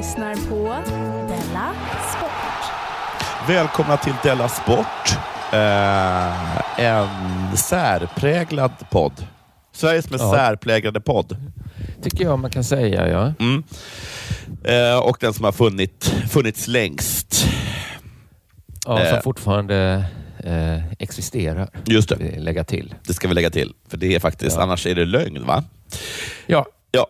Lyssnar på Della Sport. Välkomna till Della Sport. Eh, en särpräglad podd. Sveriges mest Ja. särpräglade podd. tycker jag man kan säga, ja. Mm. Eh, och den som har funnit, funnits längst. ja Eh. som fortfarande eh, existerar. Just det. Jag Lägga till. Det ska vi lägga till. För det är faktiskt, Ja. annars är det lögn va? Ja, Ja.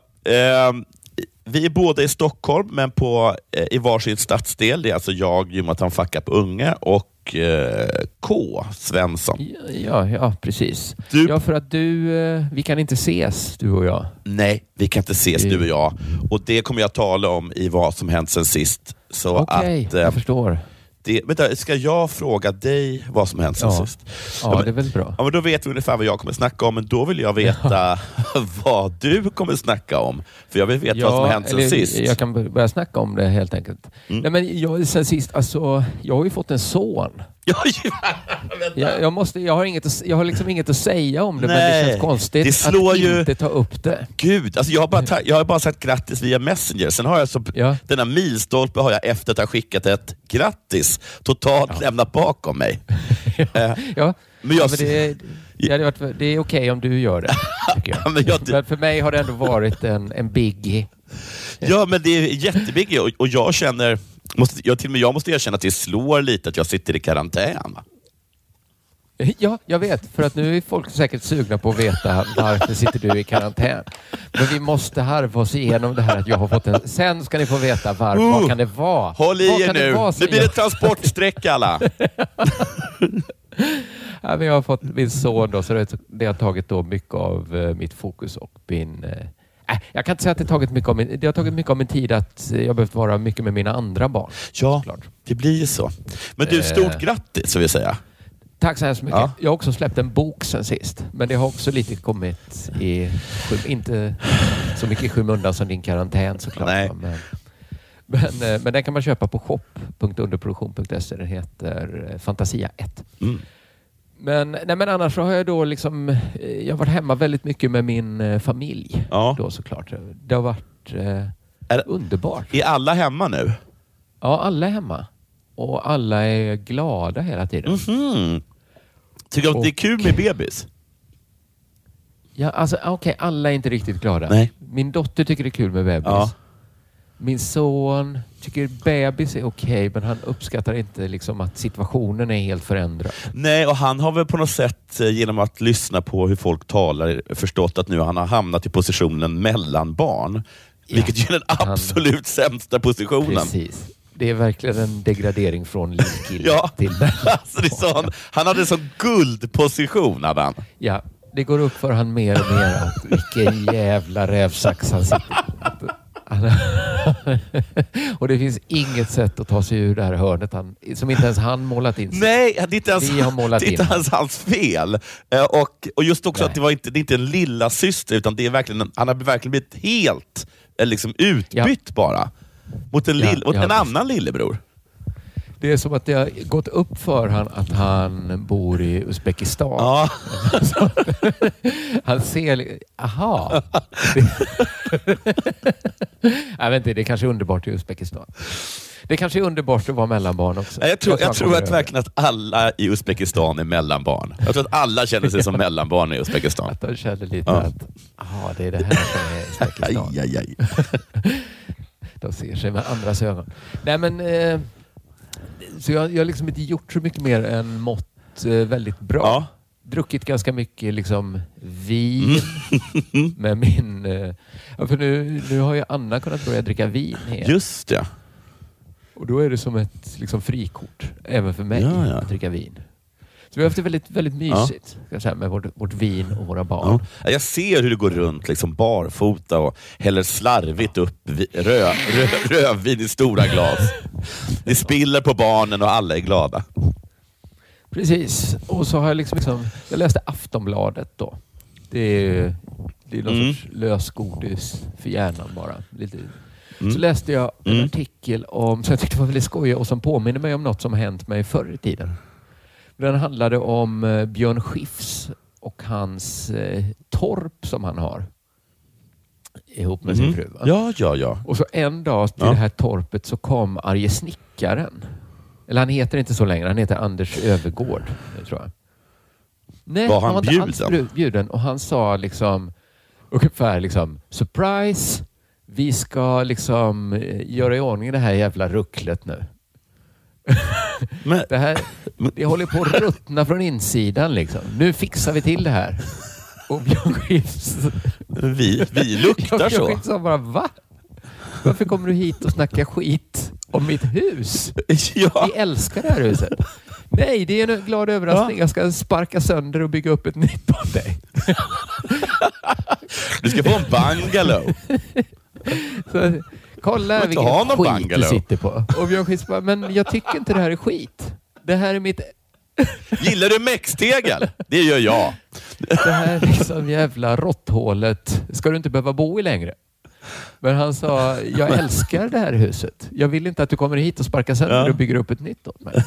Vi är båda i Stockholm, men på, eh, i varsin stadsdel. Det är alltså jag, Jonathan Facka på Unge och eh, K. Svensson. ja, ja precis. Du- Ja, för att du, eh, vi kan inte ses, du och jag. Nej, vi kan inte ses du och jag. Och Det kommer jag tala om i vad som hänt sen sist. Okej, att, eh, jag förstår. Det, vänta, ska jag fråga dig vad som hänt sen Ja. sist? Ja, men- det är väl bra. Ja, men då vet vi ungefär vad jag kommer snacka om, men då vill jag veta vad du kommer snacka om. För jag vill veta vad som hänt sen sist. Jag kan börja snacka om det helt enkelt. Mm. Nej, men jag, sen sist, alltså, jag har ju fått en son. Ja, ja. Jag, jag, måste, jag, har inget, jag har liksom inget att säga om det, men det Nej, känns konstigt det slår att ju- inte ta upp det. Gud, alltså jag, har bara ta- jag har bara sagt grattis via Messenger. Sen har jag så, Ja. denna milstolpe har jag efter att ha skickat ett grattis totalt lämnat bakom mig. Eh, Ja, Men jag- ja, men det, det, hade varit, det är okej om du gör det, jag. men jag- Men för mig har det ändå varit en, en biggie. Ja, men det är jättebig och, och jag känner, måste, jag, till och med jag måste erkänna att det slår lite att jag sitter i karantän. va? Ja, jag vet. För att nu är folk säkert sugna på att veta varför sitter du i karantän. Men vi måste harva oss igenom det här att jag har fått en... Sen ska ni få veta varför. Oh, Vad kan det vara? Håll i Vad er nu, som blir det transportsträcka alla. Ja, men jag har fått min son då, så det, det har tagit då mycket av eh, mitt fokus och min... Eh, äh, jag kan inte säga att det har tagit mycket av min, det har tagit mycket av min tid att eh, jag behövt vara mycket med mina andra barn. Ja, såklart. det blir ju så. Men du, stort Eh. grattis så vill jag säga. Tack så hemskt mycket. Ja. Jag har också släppt en bok sen sist, men det har också lite kommit i... Inte så mycket i skymundan som din karantän såklart. Nej. Men, men, eh, men den kan man köpa på shop.underproduktion.se. Den heter eh, Fantasia 1. Mm. Men, nej, men annars så har jag då liksom... eh, Jag varit hemma väldigt mycket med min eh, familj. Ja. Då såklart. Det har varit eh, Är- underbart. Är alla hemma nu? Ja, alla är hemma. Och alla är glada hela tiden. Mhm. Tycker du att det är kul med bebis? Ja, alltså okej, alla är inte riktigt glada. Nej. Min dotter tycker det är kul med bebis. Ja. Min son tycker bebis är okej, men han uppskattar inte liksom att situationen är helt förändrad. Nej, och han har väl på något sätt eh, genom att lyssna på hur folk talar förstått att nu han har hamnat i positionen mellanbarn. Ja. Vilket är den Han- absolut sämsta positionen. Precis. Det är verkligen en degradering från lillkille Ja. till Alltså, det sån, han hade en sån guldposition. Hade han. Ja, det går upp för han mer och mer att vilken jävla rävsax han sitter i. Och det finns inget sätt att ta sig ur det här hörnet han, som inte ens han målat in. Nej, det är inte ens, Vi har målat det är inte in. ens hans fel. Eh, Och, och just också Nej. att det, var inte, det är inte en lilla syster utan det är verkligen en, han har verkligen blivit helt eh, liksom, utbytt bara. Mot en, Ja, lill, mot ja, en visst. annan lillebror. Det är som att det har gått upp för han att han bor i Uzbekistan. Ja. Han ser... Aha. Vet inte, det är kanske är underbart i Uzbekistan. Det kanske är underbart att vara mellanbarn också. Nej, Jag tror, jag tror att verkligen att alla i Uzbekistan är mellanbarn. Jag tror att alla känner sig som mellanbarn i Uzbekistan. Att de känner lite Ja. att ah, det är det här som är Uzbekistan. Aj, aj, aj. De ser sig med andras ögon. Nej, men, eh, så jag, jag har liksom inte gjort så mycket mer än mått eh, väldigt bra. Ja. Druckit ganska mycket liksom, vin med min... Eh, ja, för nu, nu har ju Anna kunnat börja dricka vin igen. Just det. Och då är det som ett liksom, frikort även för mig Ja, ja. att dricka vin. Så vi har haft det väldigt, väldigt mysigt jag säga, med vårt, vårt vin och våra barn. Ja. Jag ser hur du går runt liksom barfota och häller slarvigt upp vi- rö, rö, rödvin i stora glas. Det spiller på barnen och alla är glada. Precis. Och så har jag liksom, liksom jag läste Aftonbladet då. Det är, det är någon Mm. sorts lösgodis för hjärnan bara. Lite. Mm. Så läste jag en Mm. artikel om, som jag tyckte var väldigt skojig och som påminner mig om något som hänt mig förr i tiden. Den handlade om eh, Björn Skifs och hans eh, torp som han har ihop med sin Mm. fru. va? Ja, ja, ja. Och så en dag till Ja. det här torpet så kom arge snickaren. Eller han heter inte så längre, han heter Anders Övergård. Tror jag. Nej, Var han inte alls bjuden? bru- bjuden. Och han sa liksom ungefär liksom surprise, vi ska liksom eh, göra i ordning det här jävla rucklet nu. Men, Det här det håller på att ruttna från insidan liksom. Nu fixar vi till det här. Och Björn Skifs vi, vi luktar Björn så. Skifs sa bara va? Varför kommer du hit och snackar skit om mitt hus? Ja. Vi älskar det här huset. Nej, det är en glad överraskning. Jag ska sparka sönder och bygga upp ett nytt åt dig. Du ska få en bungalow. Så, kolla vilken ha någon skit bungalow. du sitter på. Och Björn Skifs bara, men jag tycker inte det här är skit. Det här är mitt... Gillar du mextegel? Det gör jag. Det här liksom jävla råtthålet ska du inte behöva bo i längre. Men han sa, jag älskar det här huset. Jag vill inte att du kommer hit och sparkar sönder Ja. och bygger upp ett nytt åt mig.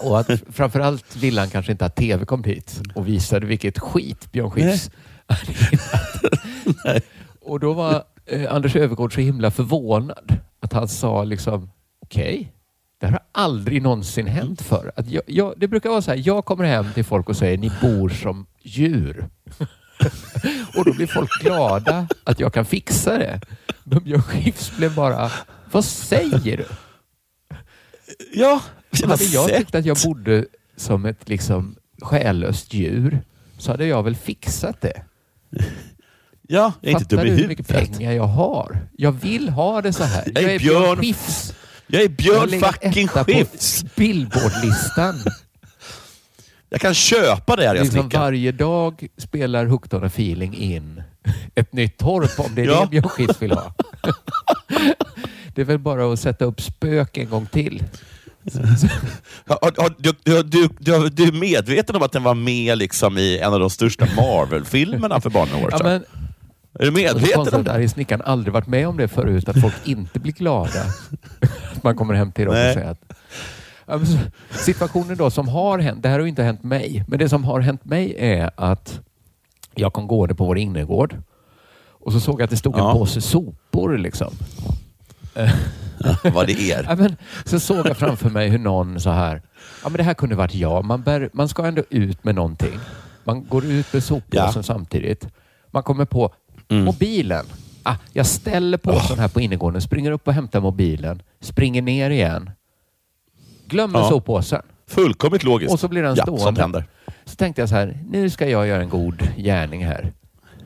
Och att framförallt ville han kanske inte att tv kom hit och visade vilket skit Björn Skifs hade hittat. Och då var eh, Anders Öfvergård så himla förvånad att han sa liksom, okej, det här har aldrig någonsin hänt förr. Att jag, jag, det brukar vara så här, jag kommer hem till folk och säger, ni bor som djur. och då blir folk glada att jag kan fixa det. Men Björn Skifs blev bara, vad säger du? Ja, Hade jag tyckt att jag bodde som ett liksom själlöst djur så hade jag väl fixat det. Ja, jag är inte Fattar dum i du hur mycket huvudet. pengar jag har? Jag vill ha det så här. Jag är Björn- Skifs. Jag är Jag Björn legat fucking Skifs. Billboardlistan. Jag kan köpa det här jag liksom snickar. varje dag spelar Hooked on a feeling in ett nytt torp om det är Ja. det Björn Skifs vill ha. det är väl bara att sätta upp spök en gång till. Du, du, du, du, är medveten om att den var med liksom i en av de största Marvel-filmerna för bara några år Ja, sedan? men, är du medveten konstigt om det? Arje Snickaren aldrig varit med om det förut, att folk inte blir glada. Att man kommer hem till dem Nej. och säger att Situationen då som har hänt, det här har ju inte hänt mig, men det som har hänt mig är att jag kom gående på vår innergård och så såg jag att det stod Ja. en påse sopor. Liksom. Var det er? Ja, men, så såg jag framför mig hur någon så här, ja men det här kunde varit jag. Man, bär, man ska ändå ut med någonting. Man går ut med soppåsen Ja. samtidigt. Man kommer på Mm. mobilen. Ah, jag ställer påsen här på innergården, springer upp och hämtar mobilen, springer ner igen. Glömmer Ja. soppåsen. Fullkomligt logiskt. Och så blir den ja, sånt stående. händer. Så tänkte jag så här, nu ska jag göra en god gärning här.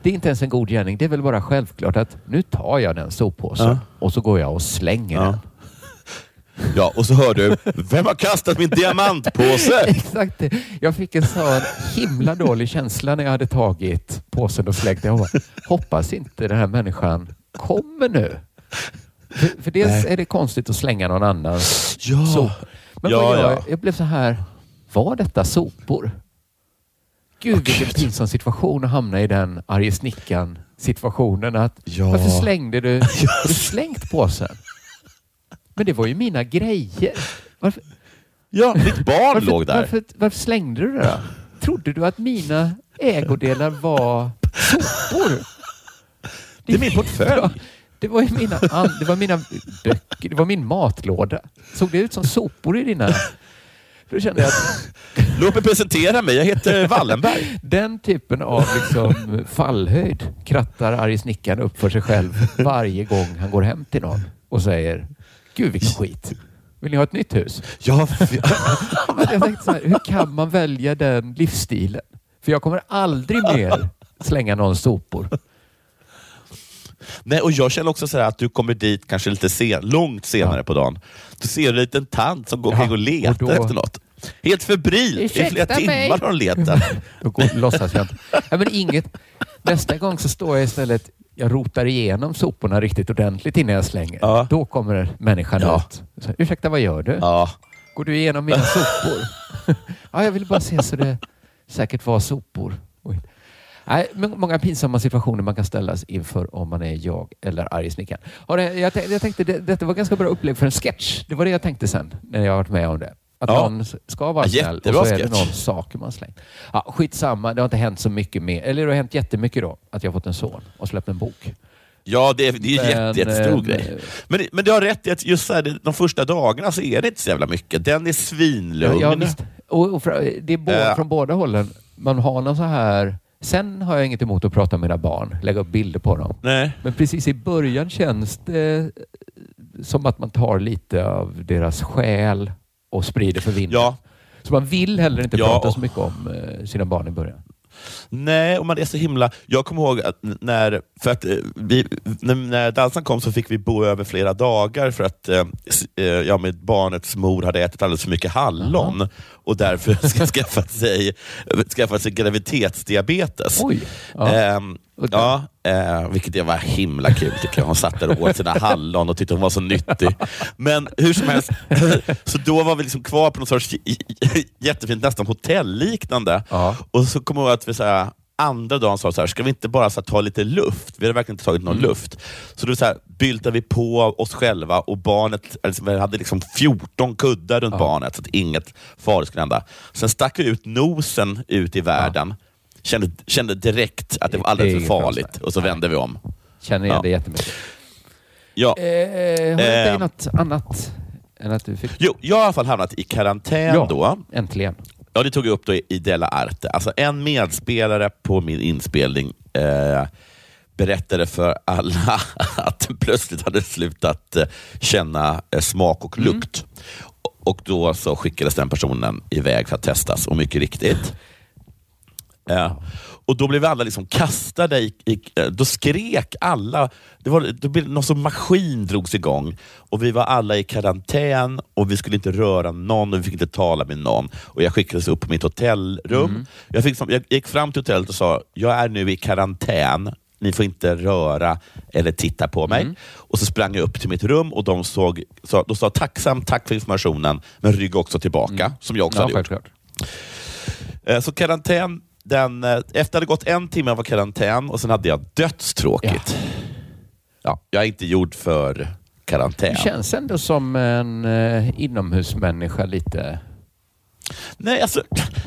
Det är inte ens en god gärning, det är väl bara självklart att nu tar jag den soppåsen Ja. och så går jag och slänger Ja. den. Ja, och så hör du, vem har kastat min diamantpåse? Exakt. det. Jag fick en sån himla dålig känsla när jag hade tagit påsen och slängt den. Jag hoppas inte den här människan kommer nu. För, för dels Nej. är det konstigt att slänga någon annans Ja. sopor. Men Ja, gör ja. jag? jag blev så här, var detta sopor? Gud vilken pinsam situation att hamna i den arge snickaren situationen. Att, Ja. Varför slängde du? Har du slängt påsen? Men det var ju mina grejer. Varför, Ja, mitt barn varför, låg där. Varför, varför slängde du det då? Trodde du att mina ägodelar var sopor? Det är min portfölj. Ja, Det var mina, det var mina böcker, det var min matlåda. Såg det ut som sopor i dina... Då kände jag att Låt mig presentera mig. Jag heter Wallenberg. den typen av liksom fallhöjd krattar arg snickaren upp för sig själv varje gång han går hem till någon och säger Gud vilken skit. Vill ni ha ett nytt hus? Ja, jag tänkte så här, hur kan man välja den livsstilen? För jag kommer aldrig mer slänga någon sopor. Nej, och jag känner också så här att du kommer dit kanske lite sen, långt senare Ja. på dagen. Du ser en liten tant som går Ja, omkring och letar och då- efter något. Helt febril. I flera mig. timmar har hon letat. Då går, låtsas jag inte. Ja, men inget. Nästa gång så står jag istället jag rotar igenom soporna riktigt ordentligt innan jag slänger. Ja. Då kommer människan Ja. ut. Så, Ursäkta, vad gör du? Ja. Går du igenom mina sopor? ja, jag ville bara se så det säkert var sopor. Oj. Nej, men många pinsamma situationer man kan ställas inför om man är jag eller arg snickaren. Jag tänkte, jag tänkte det, detta var ganska bra upplägg för en sketch. Det var det jag tänkte sen när jag varit med om det. Att Ja. någon ska vara Ja, snäll och så är det någon saker man slängt. Ja, skitsamma, det har inte hänt så mycket mer. Eller det har hänt jättemycket då. Att jag har fått en son och släppt en bok. Ja, det är, det är en Men, jätte, jättestor eh, grej. Men, men du har rätt i att just så här, de första dagarna så är det inte så jävla mycket. Den är svinlugn. Ja, visst. Och, och fra, det är båda, Ja. från båda hållen. Man har någon så här... Sen har jag inget emot att prata med mina barn, lägga upp bilder på dem. Nej. Men precis i början känns det som att man tar lite av deras själ och sprider för vinden. Ja. Så man vill heller inte Ja, prata så mycket om eh, sina barn i början. Nej, och man är så himla... Jag kommer ihåg att när, för att, eh, vi, när, dansen kom så fick vi bo över flera dagar för att eh, eh, ja, med barnets mor hade ätit alldeles för mycket hallon och därför ska skaffat sig, skaffat sig graviditetsdiabetes. Oj! Ja. Ehm, ja, eh, vilket var himla kul tycker jag. Hon satt där och åt sina hallon och tyckte hon var så nyttig. Men hur som helst, så då var vi liksom kvar på något sorts jättefint, nästan hotelliknande. Ja. Och så kommer jag ihåg att vi så här, andra dagen sa så här, ska vi inte bara så här, ta lite luft? Vi hade verkligen inte tagit någon Mm. luft. Så då så här, byltade vi på oss själva och barnet, alltså, vi hade liksom 14 kuddar runt barnet så att inget farligt skulle hända. Sen stack vi ut nosen ut i världen. Kände, kände direkt att det var alldeles för farligt och så vände vi om. Känner igen Ja. det jättemycket. Ja. Eh, har du Eh. inte något annat än att du fick... Jo, jag har i alla fall hamnat i karantän Ja. då. Äntligen. Ja, det tog jag upp då i Della Arte. Alltså en medspelare på min inspelning eh, berättade för alla att den plötsligt hade slutat eh, känna eh, smak och lukt. Och då så skickades den personen iväg för att testas, och mycket riktigt. Ja. Och då blev vi alla liksom kastade i, i eh, då skrek alla, det var, då blev någon som maskin drogs igång och vi var alla i karantän och vi skulle inte röra någon och vi fick inte tala med någon. Och Jag skickades upp på mitt hotellrum. Jag, fick, jag gick fram till hotellet och sa, jag är nu i karantän, ni får inte röra eller titta på mig. Och så sprang jag upp till mitt rum och de såg, sa, de sa tacksamt tack för informationen, men rygg också tillbaka, som jag också Ja, hade gjort. självklart. Eh, Så karantän, den, eh, efter det hade gått en timme av karantän och sen hade jag dödstråkigt. Ja. jag är inte gjord för karantän. Du känns ändå som en eh, inomhusmänniska lite. Nej, alltså,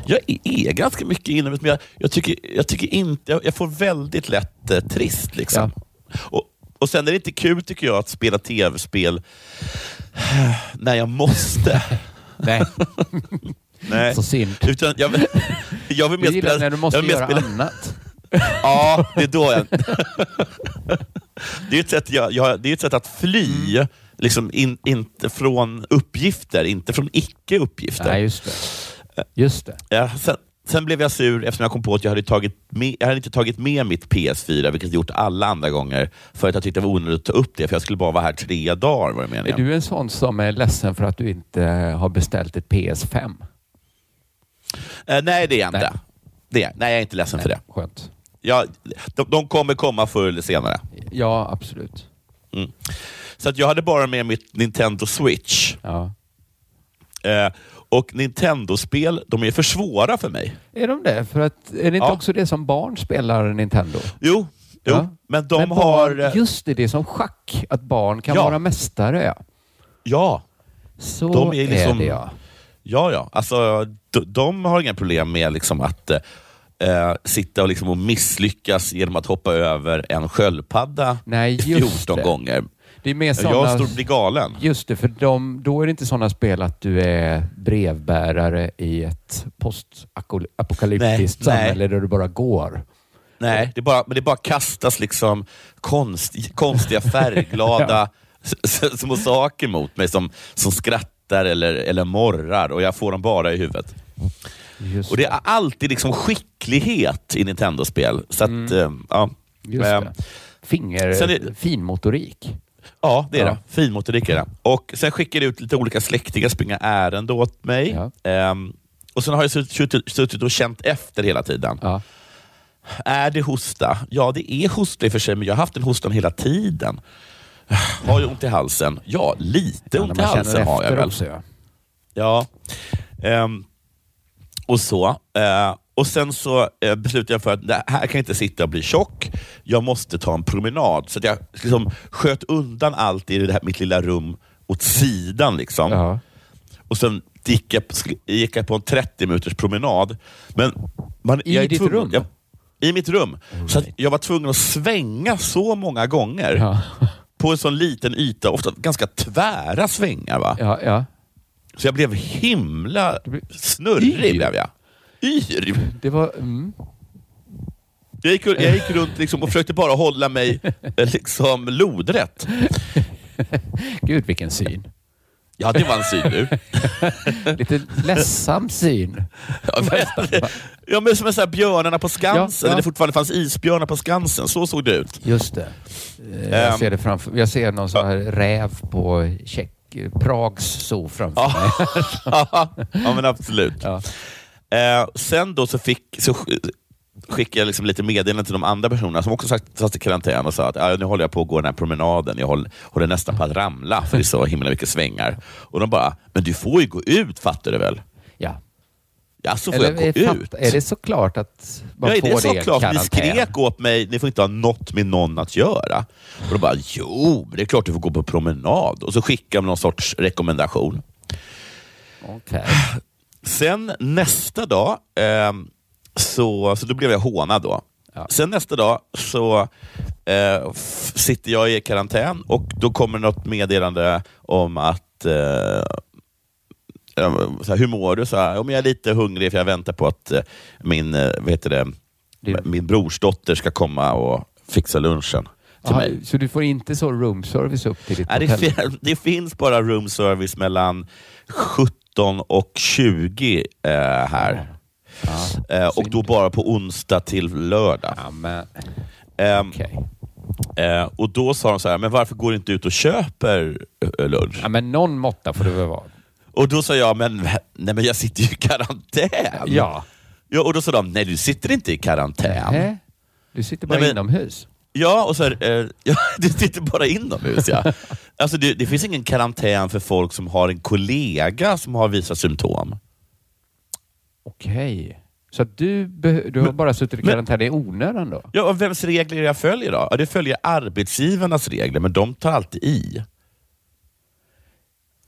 jag är ganska mycket inomhus, men jag, jag, tycker, jag tycker inte... Jag, jag får väldigt lätt eh, trist. Liksom. Och, och Sen är det inte kul, tycker jag, att spela tv-spel när jag måste. Nej. Nej. Så synd. Utan jag, vill- jag vill Du gillar spela... när du måste göra spela- annat. Ja, det är då jag... det, är ett sätt, jag, jag, det är ett sätt att fly, Mm. liksom in, inte från uppgifter, inte från icke-uppgifter. Nej, just det. Just det. Ja, sen, sen blev jag sur eftersom jag kom på att jag hade, tagit med, jag hade inte tagit med mitt PS4, vilket jag gjort alla andra gånger, för att jag tyckte det var onödigt att ta upp det, för jag skulle bara vara här tre dagar var det Är meningen. du en sån som är ledsen för att du inte har beställt ett PS5? Eh, nej, det är jag inte. Nej. Det är, nej, jag är inte ledsen för det. Skönt. Jag, de, de kommer komma förr eller senare. Ja, absolut. Mm. Så att jag hade bara med mitt Nintendo Switch. Ja. Eh, och Nintendo-spel, de är för svåra för mig. Är de det? För att, är det inte Ja. också det som barn spelar Nintendo? Jo, jo Ja. men de Men har... barn, eh, just det, det är som schack. Att barn kan Ja. vara mästare. Ja. Ja, Så De är är, liksom- det ja. Ja, ja. Alltså, de, de har inga problem med liksom att... eh, eh, sitta och, liksom och misslyckas genom att hoppa över en sköldpadda Nej, just 14 det. gånger. Det är mer Jag såna, står och blir galen. Just det, för de, då är det inte sådana spel att du är brevbärare i ett postapokalyptiskt Nej, nej. samhälle där du bara går. Nej, det, är bara, men det bara kastas liksom konst, konstiga färgglada s- små saker mot mig som, som skrattar eller, eller morrar och jag får dem bara i huvudet. Just Och Det är alltid liksom skicklighet i Nintendo-spel. Så att, Mm. eh, ja. Just Eh, det. Finger, är- finmotorik. Ja, det är Ja. det. Finmotorik är det. Och sen skickar det ut lite olika släktingar springa ärende åt mig. Ehm, och sen har jag suttit, suttit, och känt efter hela tiden. Ja. Är det hosta? Ja, det är hosta i och för sig, men jag har haft en hostan hela tiden. Har jag ont i halsen? Ja, lite Ja, ont i halsen har jag väl. också, ja. Ja. Ehm, och så. Eh, och sen så eh, beslutade jag för att här kan jag inte sitta och bli tjock. Jag måste ta en promenad. Så jag liksom sköt undan allt i det här, mitt lilla rum åt sidan. Liksom. Ja. Och sen gick jag, gick jag på en 30 minuters promenad. Men man, I jag är ditt tvungen- rum? Jag, I mitt rum. Så att jag var tvungen att svänga så många gånger. Ja. På en sån liten yta, ofta ganska tvära svängar. Va? Ja, ja. Så jag blev himla snurrig. Yr. Blev jag. Yr. Det var... Mm. Jag gick, jag gick runt liksom och försökte bara hålla mig eh, liksom lodrätt. Gud, vilken syn. Ja, det var en syn du. Lite ledsam syn. Ja, men, ja, men som här björnarna på Skansen, Ja, ja. när det fortfarande fanns isbjörnar på Skansen. Så såg det ut. Just det. Eh, Jag Ehm. ser det framför Jag ser någon sån här räv på Tjeck, Prags zoo framför mig. ja, men absolut. Eh, sen då så, fick, så skickade jag liksom lite meddelanden till de andra personerna som också satt, i karantän och sa att ah, nu håller jag på att gå den här promenaden. Jag håller, håller nästan på att ramla för det är så himla mycket svängar. Och de bara, men du får ju gå ut fattar du väl? Ja. Ja, så får Eller, jag gå är, ut. fatt- är det så klart att man ja, är får det det så i klart? Ni skrek åt mig, ni får inte ha något med någon att göra. Och de bara, jo, det är klart du får gå på promenad. Och så skickade de någon sorts rekommendation. Okej. Sen nästa dag, ehm, så, så då blev jag hånad då. Ja. Sen nästa dag så eh, sitter jag i karantän och då kommer något meddelande om att eh, så här, hur mår du? Så här, om jag är lite hungrig för jag väntar på att eh, min, eh, vad heter det, min brorsdotter ska komma och fixa lunchen till Aha, så du får inte så room service upp till ditt Nej, det, hotell? fin- det finns bara room service mellan 17 och 20 eh, här. Ja. Eh, och då bara på onsdag till lördag. Ja, men, Ehm, okej. eh, och då sa de så här, men varför går du inte ut och köper eh, lunch? ja, men någon måtta får det väl vara? Och då sa jag, men, nej, men jag sitter ju i karantän. Ja. ja. Och då sa de, nej du sitter inte i karantän. Nähä. Du sitter bara Nej, men- inomhus. Ja, och så här, eh, ja, du sitter bara inomhus. Ja. Alltså, det, det finns ingen karantän för folk som har en kollega som har visat symptom. Okej. Så att du, du har bara suttit i men- karantän i onödan då? Ja, och vems regler jag följer då? Ja, det följer arbetsgivarnas regler, men de tar alltid i.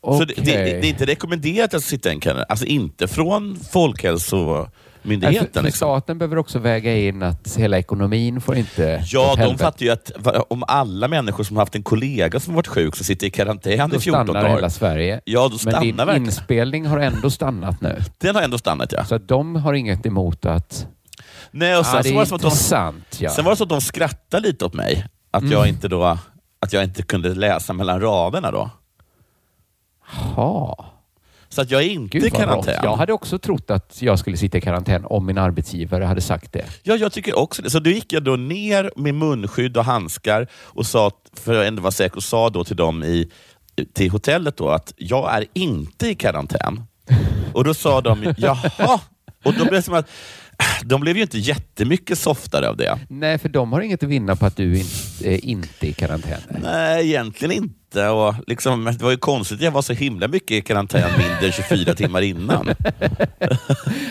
Så det, det, det, är inte rekommenderat att sitta i en karantän. Alltså inte från Nej, För, för liksom. staten behöver också väga in att hela ekonomin får inte Ja, de fattar ju att om alla människor som har haft en kollega som varit sjuk som sitter i karantän Då i 14 stannar dagar. hela Sverige. Ja, då Men stannar din verkligen. inspelning har ändå stannat nu. Den har ändå stannat ja. Så de har inget emot att... Nej, och sen, ja, det så är var det att de, intressant. Ja. sen var det så att de skrattade lite åt mig. Att, Mm. jag inte då, att jag inte kunde läsa mellan raderna då. Ha. Så att jag är inte i karantän. Jag hade också trott att jag skulle sitta i karantän om min arbetsgivare hade sagt det. Ja, jag tycker också det. Så då gick jag då ner med munskydd och handskar och sa, för att ändå vara säker, och sa då till dem i, till hotellet då att jag är inte i karantän. Och då sa de, jaha. Och då blev det som att, de blev ju inte jättemycket softare av det. Nej, för de har inget att vinna på att du inte är inte i karantän. Nej, egentligen inte. Och liksom, det var ju konstigt att jag var så himla mycket i karantän mindre än 24 timmar innan.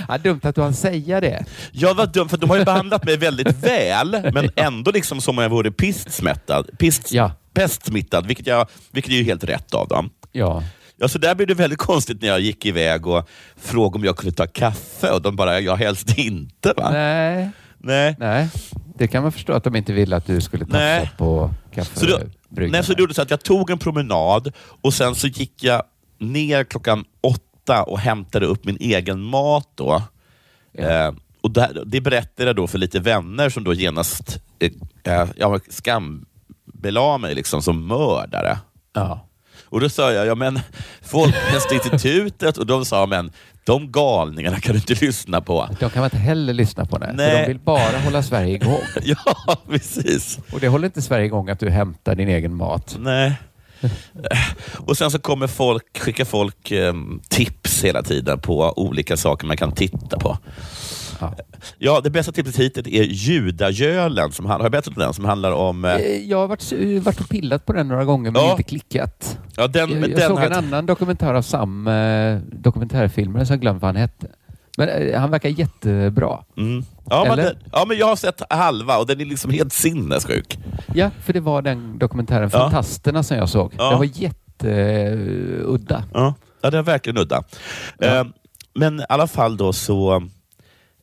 Ja, dumt att du hann säga det. Jag var dum, för de har ju behandlat mig väldigt väl, men ändå liksom som om jag vore pistsmittad. Pist, Ja. Pestsmittad, vilket, jag, vilket är ju helt rätt av dem. Ja. Ja, så där blev det väldigt konstigt när jag gick iväg och frågade om jag kunde ta kaffe och de bara, ja helst inte. Va? Nej. Nej. Nej, det kan man förstå att de inte ville att du skulle tafsa Nej. på kaffebryggan. nej, så det gjorde så att jag tog en promenad och sen så gick jag ner klockan åtta och hämtade upp min egen mat. Då. Eh, och där, det berättade jag då för lite vänner som då genast eh, eh, jag skambelade mig liksom som mördare. Ja. Och då sa jag, ja men Folkhälsoinstitutet, och de sa, men de galningarna kan du inte lyssna på. De kan man inte heller lyssna på. Nej. Nej. För de vill bara hålla Sverige igång. ja, precis. Och det håller inte Sverige igång att du hämtar din egen mat. Nej. Och sen så kommer folk, skickar folk eh, tips hela tiden på olika saker man kan titta på. Ja. Ja, det bästa tipset hittills är Judagölen. Som, han- har jag berättat om den? Som handlar om... Eh, Eh, Jag har varit, varit och pillat på den några gånger men Ja. inte klickat. ja, den, Jag, den såg har en annan dokumentär av samma eh, dokumentärfilmare som jag glömt vad han hette. Men eh, han verkar jättebra. Mm. Ja, men Eller? den, ja, men jag har sett halva och den är liksom helt sinnessjuk. Ja, för det var den dokumentären Ja. Fantasterna som jag såg. Ja. Den var jätteudda. Ja, ja det är verkligen udda. Eh, men i alla fall då så...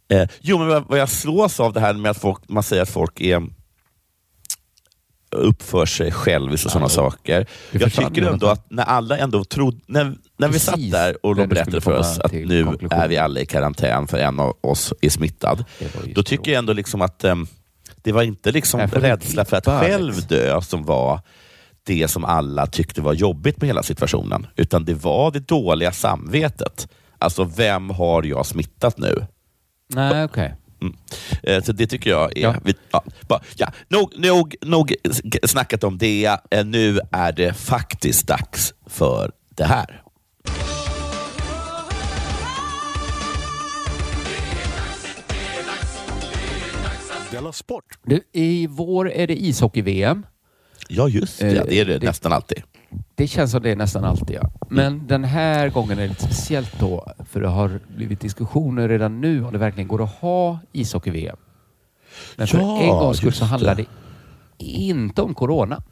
Eh, jo, men vad- jag slås av det här med att folk, man säger att folk är uppför sig självis och sådana saker. Jag tycker ändå att när alla ändå trodde, när, när vi satt där och de berättade för oss att nu konklusion. är vi alla i karantän för en av oss är smittad. Då tycker jag ändå liksom att ehm, det var inte liksom rädsla för att själv dö som var det som alla tyckte var jobbigt med hela situationen. Utan det var det dåliga samvetet. Alltså, vem har jag smittat nu? Nej, okej. Mm. Eh, Så det tycker jag är... Ja. Vi, ja, bara, ja, nog, nog, nog snackat om det. Eh, Nu är det faktiskt dags för det här. Sport! Du, I vår är det ishockey-VM. Ja, just det. Eh, Det är det, det- nästan alltid. Det känns som det är nästan alltid, ja. Men den här gången är det lite speciellt då, för det har blivit diskussioner redan nu om det verkligen går att ha ishockey-VM. Men för Ja, en gångs skull så handlar det. inte om corona.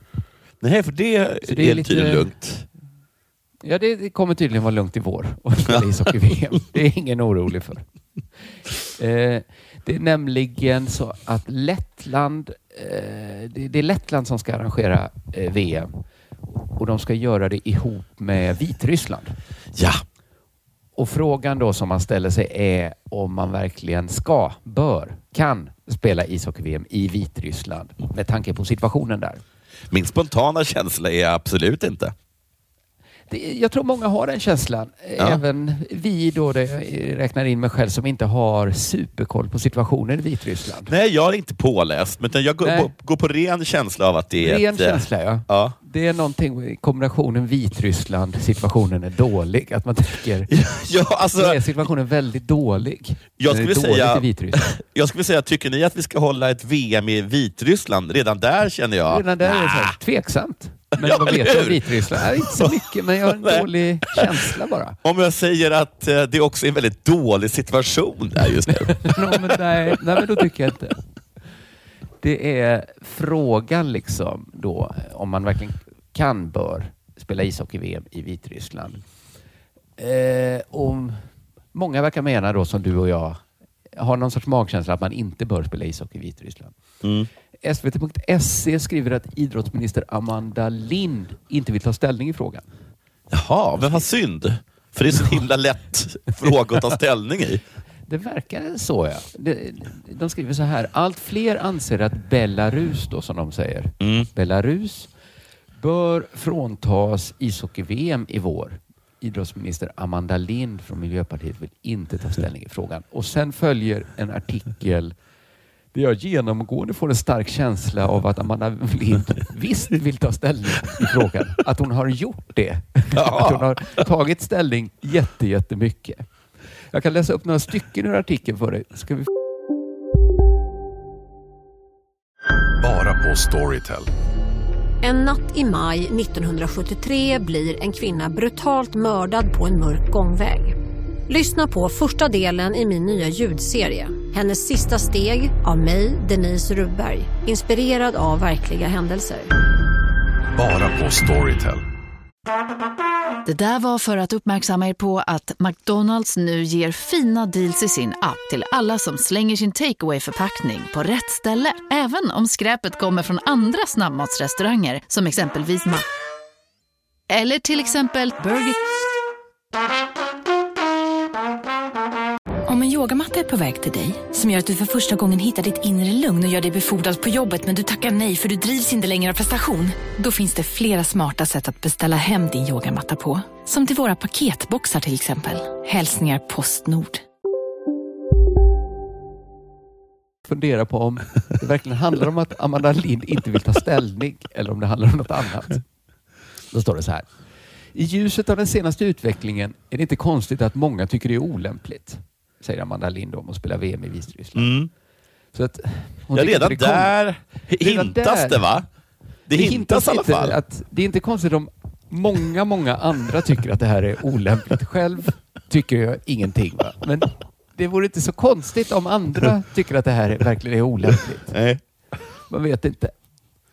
Nej, för det, Så det är är lite- tydligen lugnt. Ja, det, det kommer tydligen vara lugnt i vår att spela ishockey-VM. Det är ingen orolig för. Eh, det är nämligen så att Lettland, eh, det, det är Lettland som ska arrangera eh, VM och de ska göra det ihop med Vitryssland. Ja, Och frågan då som man ställer sig är om man verkligen ska, bör, kan spela ishockey-VM i Vitryssland med tanke på situationen där. min spontana känsla är absolut inte. Det, jag tror många har den känslan. Ja. Även vi då, det räknar in mig själv, som inte har superkoll på situationen i Vitryssland. Nej, jag är inte påläst, men jag går, på, går på ren känsla av att det är Ren ett... eh, känsla, ja. Ja. Det är någonting i kombinationen Vitryssland, situationen är dålig. Att man tänker, Ja, alltså, så är situationen väldigt dålig. Jag skulle säga- jag skulle säga, tycker ni att vi ska hålla ett VM i Vitryssland? Redan där känner jag... Redan där är det så här, tveksamt. Men Ja, vad vet jag om? Vitryssland? Nej, inte så mycket, men jag har en dålig känsla bara. Om jag säger att eh, det också är en väldigt dålig situation där just nu. no, men nej, nej, men då tycker jag inte. Det är frågan liksom då om man verkligen kan, bör spela ishockey-VM i Vitryssland. Eh, och många verkar mena då som du och jag har någon sorts magkänsla att man inte bör spela ishockey i Vitryssland. Mm. SVT.se skriver att idrottsminister Amanda Lind inte vill ta ställning i frågan. Jaha, men vad synd. För det är så himla lätt fråga att ta ställning i. Det verkar så ja. De, skriver så här. Allt fler anser att Belarus, då, som de säger, Mm. Belarus bör fråntas ishockey-VM i vår. Idrottsminister Amanda Lind från Miljöpartiet vill inte ta ställning i frågan. Och sen följer en artikel där jag genomgående får en stark känsla av att Amanda Lind visst vill ta ställning i frågan. Att hon har gjort det. Att hon har tagit ställning jätte, jättemycket. Jag kan läsa upp några stycken ur artikeln för dig. Ska vi... Bara på Storytel. En natt i maj 1973 blir en kvinna brutalt mördad på en mörk gångväg. Lyssna på första delen i min nya ljudserie. Hennes sista steg av mig, Denise Rubberg. Inspirerad av verkliga händelser. Bara på Storytel. Det där var för att uppmärksamma er på att McDonalds nu ger fina deals i sin app till alla som slänger sin takeaway förpackning på rätt ställe. Även om skräpet kommer från andra snabbmatsrestauranger som exempelvis Ma... Eller till exempel Burger... En yogamatta är på väg till dig, som gör att du för första gången hittar ditt inre lugn och gör dig befordrad på jobbet men du tackar nej för du drivs inte längre av prestation. Då finns det flera smarta sätt att beställa hem din yogamatta på. Som till våra paketboxar till exempel. Hälsningar Postnord. Fundera på om det verkligen handlar om att Amanda Lind inte vill ta ställning eller om det handlar om något annat. Då står det så här. I ljuset av den senaste utvecklingen är det inte konstigt att många tycker det är olämpligt, säger Amanda Lind om att spela VM i Vitryssland. Mm. Så att hon Ja, redan det kom- där hintas där- det va? Det, hintas i alla fall. Att det är inte konstigt om många, många andra tycker att det här är olämpligt. Själv tycker jag ingenting. Va? Men det vore inte så konstigt om andra tycker att det här verkligen är olämpligt. Nej. Man vet inte.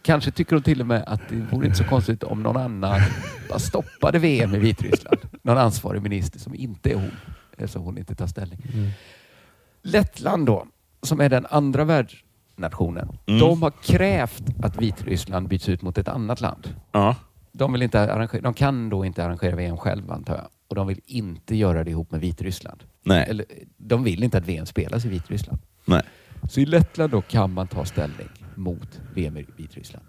Kanske tycker hon till och med att det vore inte så konstigt om någon annan bara stoppade VM i Vitryssland. Någon ansvarig minister som inte är hon, eftersom hon inte tar ställning. Lettland då, som är den andra världsnationen, Mm. de har krävt att Vitryssland byts ut mot ett annat land. Ja. De, vill inte arrangera, de kan då inte arrangera VM själva antar jag. Och de vill inte göra det ihop med Vitryssland. Nej. Eller, de vill inte att VM spelas i Vitryssland. Nej. Så i Lettland då kan man ta ställning mot VM i Vitryssland.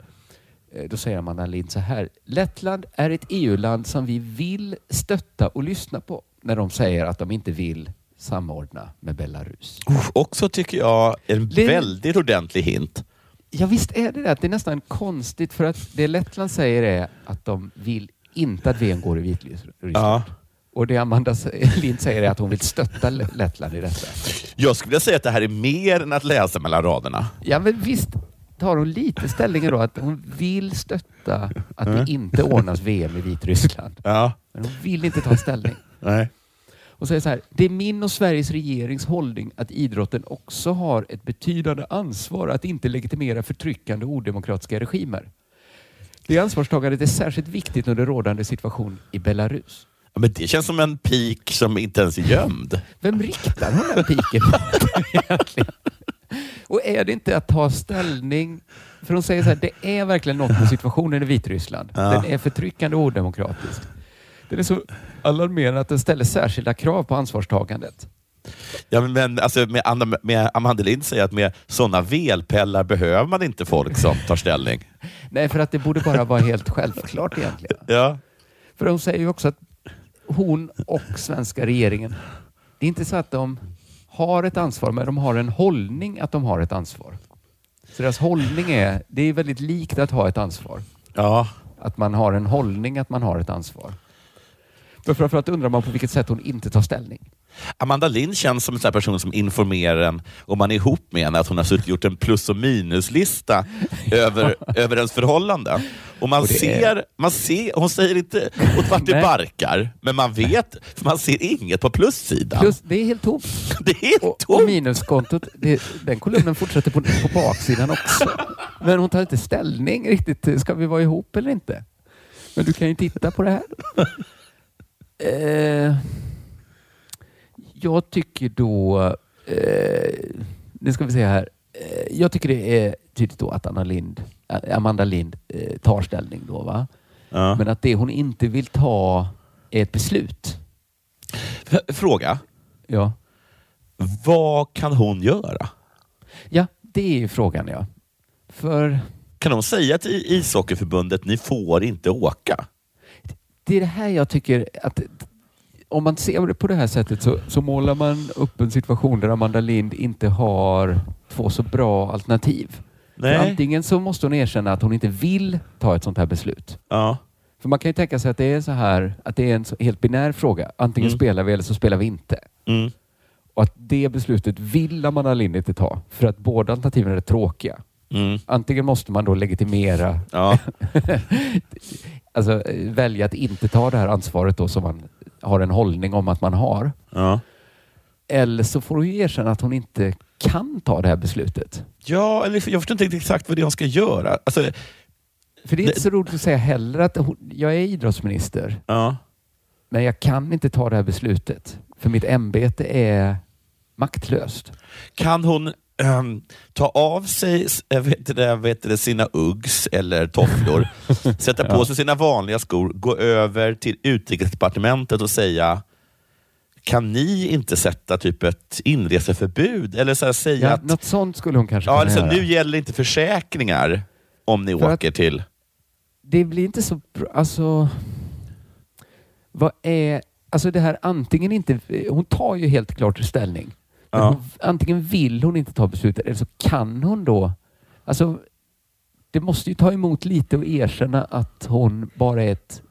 Eh, Då säger Amanda Lind så här. Lettland är ett EU-land som vi vill stötta och lyssna på när de säger att de inte vill samordna med Belarus. Uff, också tycker jag en Det- väldigt ordentlig hint. Ja visst är det det. Det är nästan konstigt för att det Lettland säger är att de vill inte att VM går i Vitryssland. Ja. Och det Amanda Lind säger är att hon vill stötta Le- Lettland i detta. Jag skulle vilja säga att det här är mer än att läsa mellan raderna. Ja men visst tar hon lite ställning då att hon vill stötta att Mm. det inte ordnas VM i Vitryssland. Ja. Men hon vill inte ta ställning. Nej. Och säger så här, det är min och Sveriges regerings hållning att idrotten också har ett betydande ansvar att inte legitimera förtryckande och odemokratiska regimer. Det ansvarstagandet är särskilt viktigt under rådande situation i Belarus. Ja, men det känns som en pik som inte ens är gömd. Vem riktar hon den piken mot egentligen? Och är det inte att ta ställning? För hon säger så här, det är verkligen något med situationen i Vitryssland. Ja. Den är förtryckande och odemokratisk. Den är så alarmerande att den ställer särskilda krav på ansvarstagandet. Ja, men- alltså, med, Anna, med Amanda Lind säger att med sådana velpellar behöver man inte folk som tar ställning. Nej, för att det borde bara vara helt självklart egentligen. Ja. För hon säger ju också att hon och svenska regeringen, det är inte så att de har ett ansvar, men de har en hållning att de har ett ansvar. Så deras hållning är, det är väldigt likt att ha ett ansvar. Ja. Att man har en hållning att man har ett ansvar. Men framförallt undrar man på vilket sätt hon inte tar ställning. Amanda Lind känns som en sån person som informerar en om man är ihop med henne att hon har suttit gjort en plus och minuslista över, över ens förhållande. Och man Och ser, man ser, hon säger inte åt vart det barkar, men man vet, för man ser inget på plussidan. Plus, det är helt tomt. det är helt Och, tomt. och minuskontot, det, den kolumnen fortsätter på, på baksidan också. Men hon tar inte ställning riktigt. Ska vi vara ihop eller inte? Men du kan ju titta på det här. Eh, jag tycker då... Eh, nu ska vi se här. Eh, jag tycker det är tydligt då att Anna Lind, eh, Amanda Lind eh, tar ställning då. Va? Ja. Men att det hon inte vill ta är ett beslut. F- Fråga, Ja, vad kan hon göra? ja det är ju frågan ja. För Kan hon säga till ishockeyförbundet, ni får inte åka? Det är det här jag tycker att om man ser det på det här sättet så, så målar man upp en situation där Amanda Lind inte har två så bra alternativ. Antingen så måste hon erkänna att hon inte vill ta ett sånt här beslut. Ja. För man kan ju tänka sig att det är så här, att det är en helt binär fråga. Antingen Mm. spelar vi eller så spelar vi inte. Mm. Och att det beslutet vill Amanda Lind inte ta för att båda alternativen är tråkiga. Mm. Antingen måste man då legitimera, Ja. alltså välja att inte ta det här ansvaret då som man har en hållning om att man har. Ja. Eller så får hon ju erkänna att hon inte kan ta det här beslutet. Ja, eller jag förstår inte exakt vad det är hon ska göra. Alltså, För det är inte så roligt att säga heller att hon, jag är idrottsminister. Ja. Men jag kan inte ta det här beslutet. För mitt ämbete är maktlöst. Kan hon ehm, ta av sig äh, vet det, vet det, sina Uggs eller tofflor, sätta på sig sina vanliga skor, gå över till utrikesdepartementet och säga kan ni inte sätta typ ett inreseförbud? Eller så här, säga Ja, att något sånt skulle hon kanske ja, kunna göra. nu gäller inte försäkringar om ni För åker till... Det blir inte så bra. Alltså, vad är... Alltså det här antingen inte... Hon tar ju helt klart ställning. Ja. antingen vill hon inte ta beslutet eller så kan hon då... Alltså, det måste ju ta emot lite och erkänna att hon bara är ett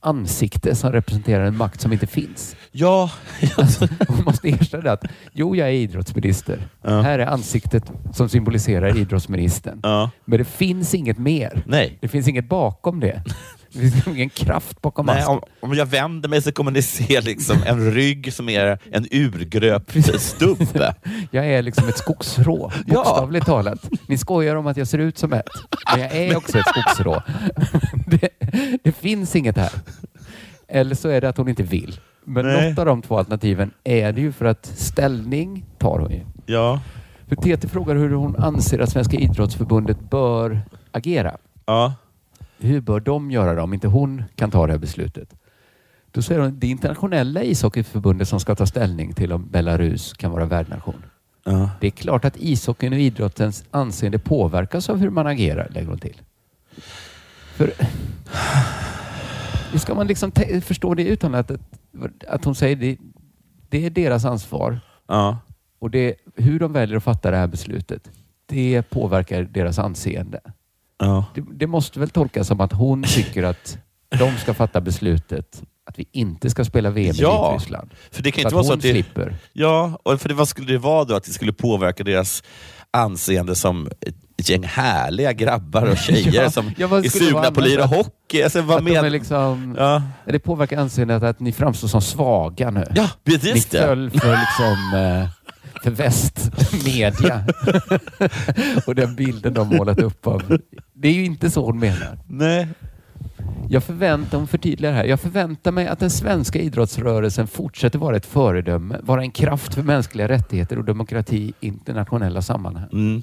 ansikte som representerar en makt som inte finns. Ja, Alltså, hon måste erkänna att jo, jag är idrottsminister. Ja. Här är ansiktet som symboliserar idrottsministern. ja. Men det finns inget mer. Nej. Det finns inget bakom det. Det finns ingen kraft bakom Nej, masken. om, om jag vänder mig så kommer ni se liksom en rygg som är en urgröpt stubbe. Jag är liksom ett skogsrå, Ja. bokstavligt talat. Ni skojar om att jag ser ut som ett, men jag är också ett skogsrå. Det, det finns inget här. Eller så är det att hon inte vill. Men Nej. något av de två alternativen är det ju för att ställning tar hon ju. Ja. För TT frågar hur hon anser att Svenska idrottsförbundet bör agera. Ja. Hur bör de göra det om inte hon kan ta det här beslutet? Då säger hon det är internationella ishockeyförbundet som ska ta ställning till om Belarus kan vara värdnation. Ja. Det är klart att ishockeyn och idrottens anseende påverkas av hur man agerar, lägger hon till. För hur ska man liksom förstå det utan att, att hon säger det, det är deras ansvar Ja. och det, hur de väljer att fatta det här beslutet, det påverkar deras anseende. Ja. Det, det måste väl tolkas som att hon tycker att de ska fatta beslutet att vi inte ska spela VM i Ja, Vitryssland. För det kan inte vara så hon att det, slipper. Ja, och för det, vad skulle det vara då? Att det skulle påverka deras anseende som ett gäng härliga grabbar och tjejer Ja, som ja, är sugna på att lira hockey. Alltså, vad Att de men... är liksom, ja. Det påverkar anseendet att ni framstår som svaga nu. ja, Ni precis det. föll för, liksom, eh, för västmedia. och den bilden de målat upp av... Det är ju inte så hon menar. Nej. Jag förväntar, hon förtydligar här, jag förväntar mig att den svenska idrottsrörelsen fortsätter vara ett föredöme, vara en kraft för mänskliga rättigheter och demokrati i internationella sammanhang. Mm.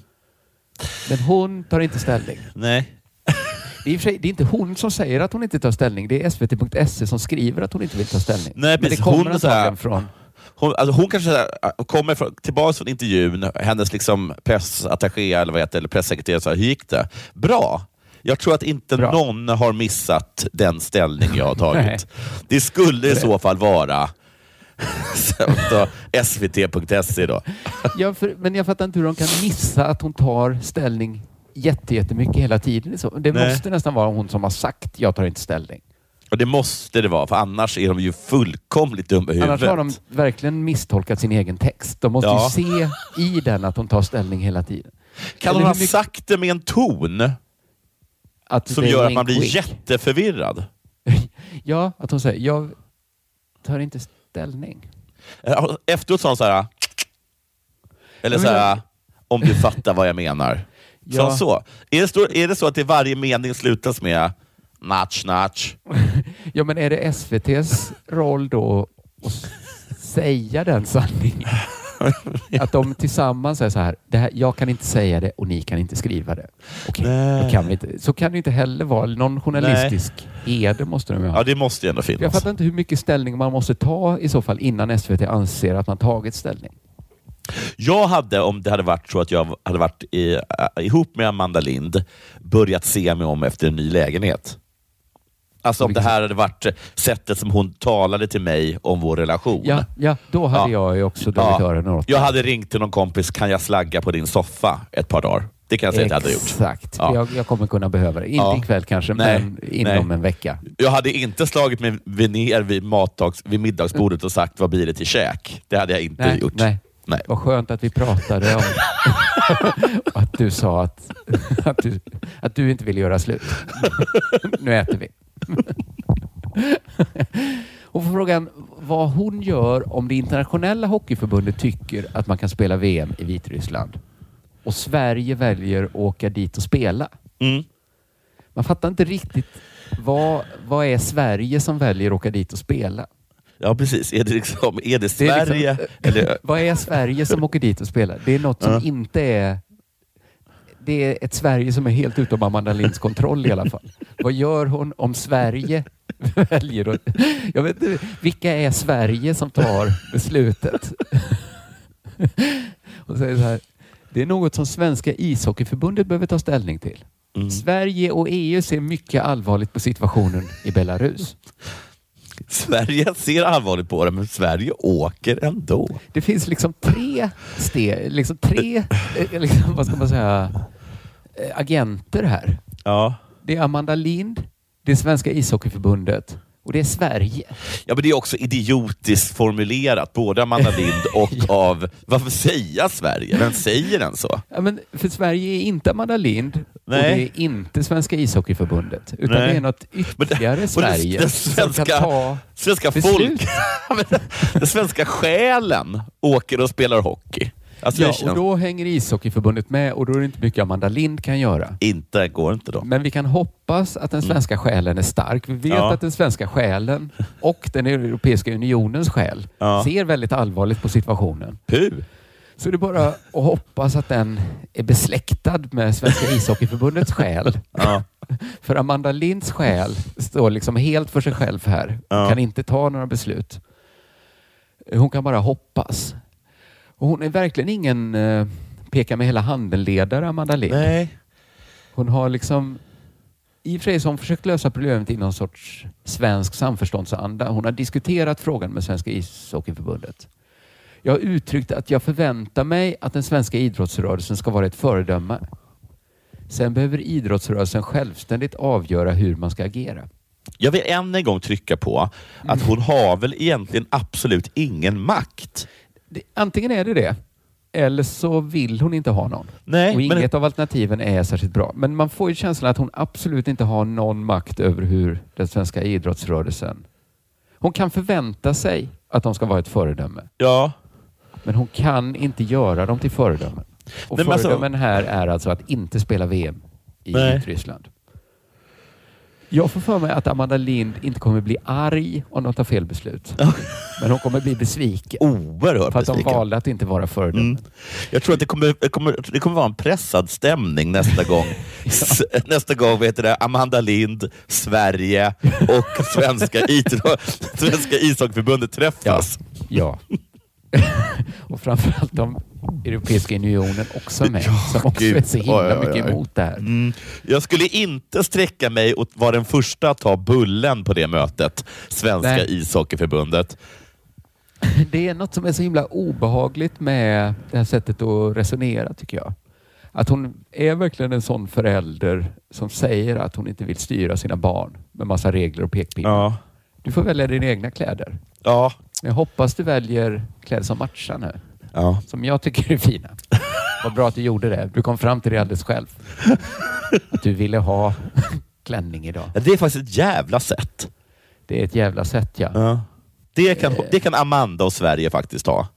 Men hon tar inte ställning. Nej. Det är, sig, det är inte hon som säger att hon inte tar ställning. Det är svt.se som skriver att hon inte vill ta ställning. Nej, Men det precis. kommer Hon antagligen från... Hon, alltså hon kanske äh, kommer från, tillbaka från intervjun, hennes liksom pressattaché eller vad heter, eller pressekreterare sa, hur gick det? Bra. Jag tror att inte Bra. någon har missat den ställning jag har tagit. det skulle i så fall vara svt.se då. Ja, för, men jag fattar inte hur de kan missa att hon tar ställning jätte- jättemycket hela tiden. Det Nej. måste nästan vara hon som har sagt jag tar inte ställning. Och det måste det vara, för annars är de ju fullkomligt dumma i Annars huvudet. har de verkligen misstolkat sin egen text. De måste Ja. ju se i den att hon tar ställning hela tiden. Kan Eller hon ha mycket- sagt det med en ton Att som gör att man blir quick. jätteförvirrad? Ja, att hon säger jag tar inte ställning. Eh, Efteråt sa hon så här. Eller Ja, så men här, om du fattar vad jag menar. Ja. så? Är det, så? är det så att det varje mening slutas med natch, natch? Ja, men är det SVTs roll då att säga den sanningen? Att de tillsammans säger så här, det här, jag kan inte säga det och ni kan inte skriva det. Okej, Nej. då kan vi inte. Så kan det inte heller vara. Någon journalistisk heder måste de ha. Ja, det måste ju ändå För Jag finnas. fattar inte hur mycket ställning man måste ta i så fall innan SVT anser att man tagit ställning. Jag hade, om det hade varit så att jag hade varit i, äh, ihop med Amanda Lind, börjat se mig om efter en ny lägenhet. Alltså om det här hade varit sättet som hon talade till mig om vår relation. Ja, ja då hade Ja. jag ju också dragit öronen åt. Jag hade ringt till någon kompis, kan jag slagga på din soffa ett par dagar? Det kan jag säga att jag hade gjort. Exakt. Ja. Jag, jag kommer kunna behöva det. Inte Ja. ikväll kanske, Nej, men inom nej. en vecka. Jag hade inte slagit mig ner vid, matdags, vid middagsbordet och sagt vad blir det till käk? Det hade jag inte Nej, gjort. nej. Nej. Vad skönt att vi pratade om att du sa att, att, du, att du inte vill göra slut. nu äter vi. Och på frågan vad hon gör om det internationella hockeyförbundet tycker att man kan spela VM i Vitryssland och Sverige väljer att åka dit och spela. Mm. Man fattar inte riktigt vad, vad är Sverige som väljer att åka dit och spela? Ja, precis. Är det, liksom, är det Det är Sverige? liksom- eller, Vad är Sverige som åker dit och spelar? Det är något som Ja. inte är... Det är ett Sverige som är helt utom Amanda Linds kontroll i alla fall. Vad gör hon om Sverige väljer att... Jag vet inte, vilka är Sverige som tar beslutet? Och säger så här, det är något som Svenska ishockeyförbundet behöver ta ställning till. Mm. Sverige och EU ser mycket allvarligt på situationen i Belarus. Sverige ser allvarligt på det, men Sverige åker ändå. Det finns liksom tre steg, liksom tre, eh, liksom, vad ska man säga, agenter här. Ja. Det är Amanda Lind, det är Svenska ishockeyförbundet och det är Sverige. Ja, men det är också idiotiskt formulerat, både Amanda Lind och av... Varför säga Sverige? Vem säger den så? Ja, men för Sverige är inte Amanda Lind och Nej. det är inte Svenska ishockeyförbundet. Utan Nej. det är något ytterligare Sverige den som kan svenska, svenska folk... Den svenska själen åker och spelar hockey. Alltså, Ja, och då hänger ishockeyförbundet med och då är det inte mycket Amanda Lind kan göra. Inte, går inte då. Men vi kan hoppas att den svenska själen är stark. Vi vet Mm. Ja. att den svenska själen och den Europeiska unionens själ Ja. ser väldigt allvarligt på situationen. Puh. Så det är bara att hoppas att den är besläktad med Svenska ishockeyförbundets själ. Ja. För Amanda Linds själ står liksom helt för sig själv här. Hon Ja. kan inte ta några beslut. Hon kan bara hoppas. Och hon är verkligen ingen eh, peka med hela handen-ledare, Amanda Lind. Nej. Hon har liksom i och för sig har hon försökt lösa problemet i någon sorts svensk samförståndsanda. Hon har diskuterat frågan med Svenska ishockeyförbundet. Jag har uttryckt att jag förväntar mig att den svenska idrottsrörelsen ska vara ett föredöme. Sen behöver idrottsrörelsen självständigt avgöra hur man ska agera. Jag vill än en gång trycka på att hon har väl egentligen absolut ingen makt. Det, antingen är det det, eller så vill hon inte ha någon. Nej, och men- inget av alternativen är särskilt bra. Men man får ju känslan att hon absolut inte har någon makt över hur den svenska idrottsrörelsen... Hon kan förvänta sig att de ska vara ett föredöme. Ja. Men hon kan inte göra dem till föredömen. Och Nej, men alltså- föredömen här är alltså att inte spela VM i Nej. Vitryssland. Jag får för mig att Amanda Lind inte kommer bli arg om de tar fel beslut. Men hon kommer bli besviken. Oerhört För att de besviken. valde att inte vara föredömen. Mm. Jag tror att det kommer, det, kommer, det kommer vara en pressad stämning nästa gång. S- nästa gång vet det, Amanda Lind, Sverige och Svenska, Svenska ishockeyförbundet träffas. Ja. och framförallt de Europeiska unionen också med. som också är så himla oj. mycket emot det här. Mm. Jag skulle inte sträcka mig och vara den första att ta bullen på det mötet. Svenska Nej. ishockeyförbundet. Det är något som är så himla obehagligt med det här sättet att resonera tycker jag. Att hon är verkligen en sån förälder som säger att hon inte vill styra sina barn med massa regler och pekpinnar. Ja. Du får välja dina egna kläder. Ja. Jag hoppas du väljer kläder som matchar nu. Ja. Som jag tycker är fina. Vad bra att du gjorde det. Du kom fram till det alldeles själv. Att du ville ha klänning idag. Det är faktiskt ett jävla sätt. Det är ett jävla sätt ja. Ja. Det, kan, det kan Amanda och Sverige faktiskt ha.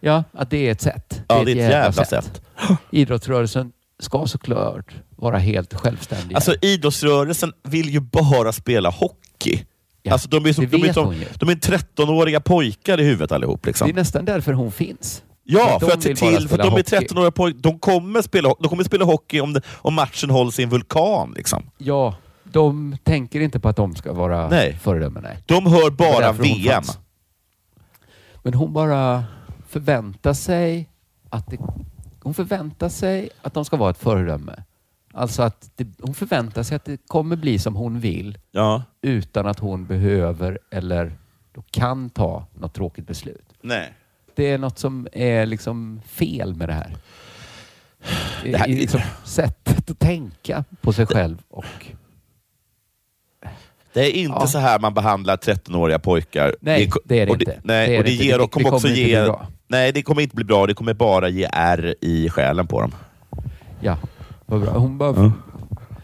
Ja, att det är ett sätt. Ja, det är ett jävla sätt. Idrottsrörelsen ska såklart vara helt självständig. Alltså idrottsrörelsen vill ju bara spela hockey. Ja, alltså, de, är som, de, är som, de är 13-åriga pojkar i huvudet allihop. Liksom. Det är nästan därför hon finns. Ja, för att se till, för de är hockey. 13-åriga pojkar. De kommer spela, de kommer spela hockey om, det, om matchen hålls i en vulkan. Liksom. Ja, de tänker inte på att de ska vara Nej. föredömen. Nej. De hör bara VM. Men hon bara förväntar sig att det, hon förväntar sig att de ska vara ett föredöme. Alltså att det, hon förväntar sig att det kommer bli som hon vill Ja. utan att hon behöver eller kan ta något tråkigt beslut. Nej. Det är något som är liksom fel med det här. Det här- är liksom sättet att tänka på sig själv och Det är inte Ja. så här man behandlar 13-åriga pojkar. Nej, det är det inte. Nej, Det och ger, och kommer också ge... bli bra. Nej, det kommer inte bli bra. Det kommer bara ge ärr i själen på dem. Ja, vad bra. Hon, bara,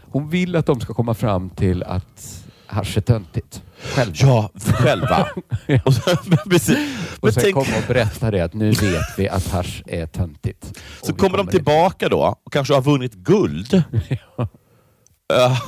hon vill att de ska komma fram till att hasch är töntigt. Själva. Ja, själva. och, så, precis. Men Och sen tänk, komma och berätta det att nu vet vi att hasch är töntigt. så kommer de tillbaka då och kanske har vunnit guld. Ja.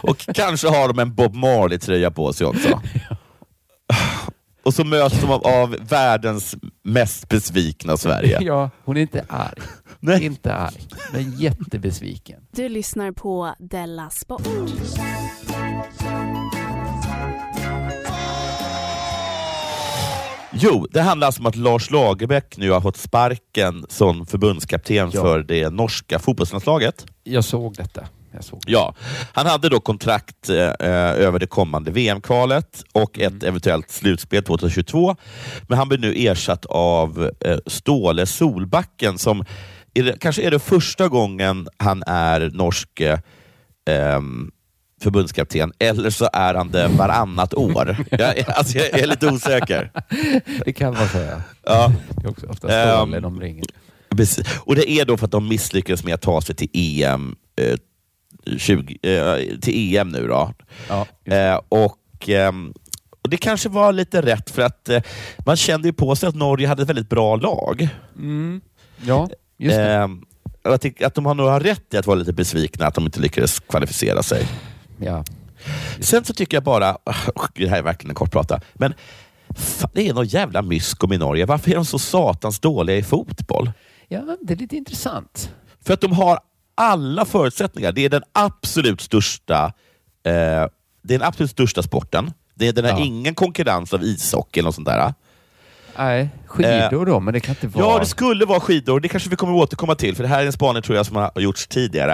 och kanske har de en Bob Marley-tröja på sig också. Och så möts de av, av världens mest besvikna Sverige. Ja, hon är inte arg. Nej. Inte arg, men jättebesviken. Du lyssnar på Della Sport. Jo, det handlar alltså om att Lars Lagerbäck nu har fått sparken som förbundskapten Ja. för det norska fotbollslandslaget. Jag såg detta. Jag såg det. Ja, han hade då kontrakt eh, över det kommande VM-kvalet och Mm. ett eventuellt slutspel 2022. Men han blir nu ersatt av eh, Ståle Solbacken som är det, kanske är det första gången han är norsk eh, ehm, förbundskapten, eller så är han det varannat år. jag, alltså, jag är lite osäker. Det kan man säga. Ja. Det är också ofta Ståle de ringer. Och det är då för att de misslyckades med att ta sig till EM, eh, 20, eh, till EM nu. Då. Ja, eh, och, ehm, och Det kanske var lite rätt, för att eh, man kände ju på sig att Norge hade ett väldigt bra lag. Mm. Ja, just och jag tycker att de har nog har rätt i att vara lite besvikna att de inte lyckades kvalificera sig. Ja. Sen så tycker jag bara, det här är verkligen en kort prata, men fan, det är någon jävla myskom i Norge. Varför är de så satans dåliga i fotboll? ja, det är lite intressant. För att de har alla förutsättningar. Det är den absolut största eh, det är den absolut största sporten. Det är, den har Ja. ingen konkurrens av ishockey eller något sånt där. Nej, skidor då, men det kan inte vara... Ja, det skulle vara skidor. Det kanske vi kommer återkomma till, för det här är en spaning tror jag som har gjorts tidigare.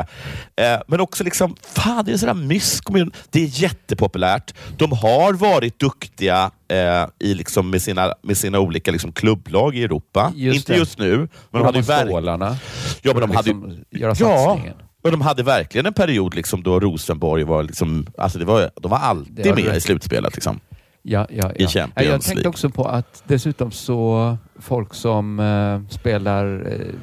Eh, men också, liksom, fan det är sådär mysk. Det är jättepopulärt. De har varit duktiga eh, i, liksom, med, sina, med sina olika liksom, klubblag i Europa. Just Inte det. just nu, men de de hade stålarna. Ja, men de hade ju- liksom göra Ja, och de hade verkligen en period liksom, då Rosenborg var, liksom, alltså det var, de var alltid Det du med rätt i slutspelet. Liksom. Ja, ja, I ja. Champions Ja, Jag League. tänkte också på att dessutom så folk som eh, spelar eh,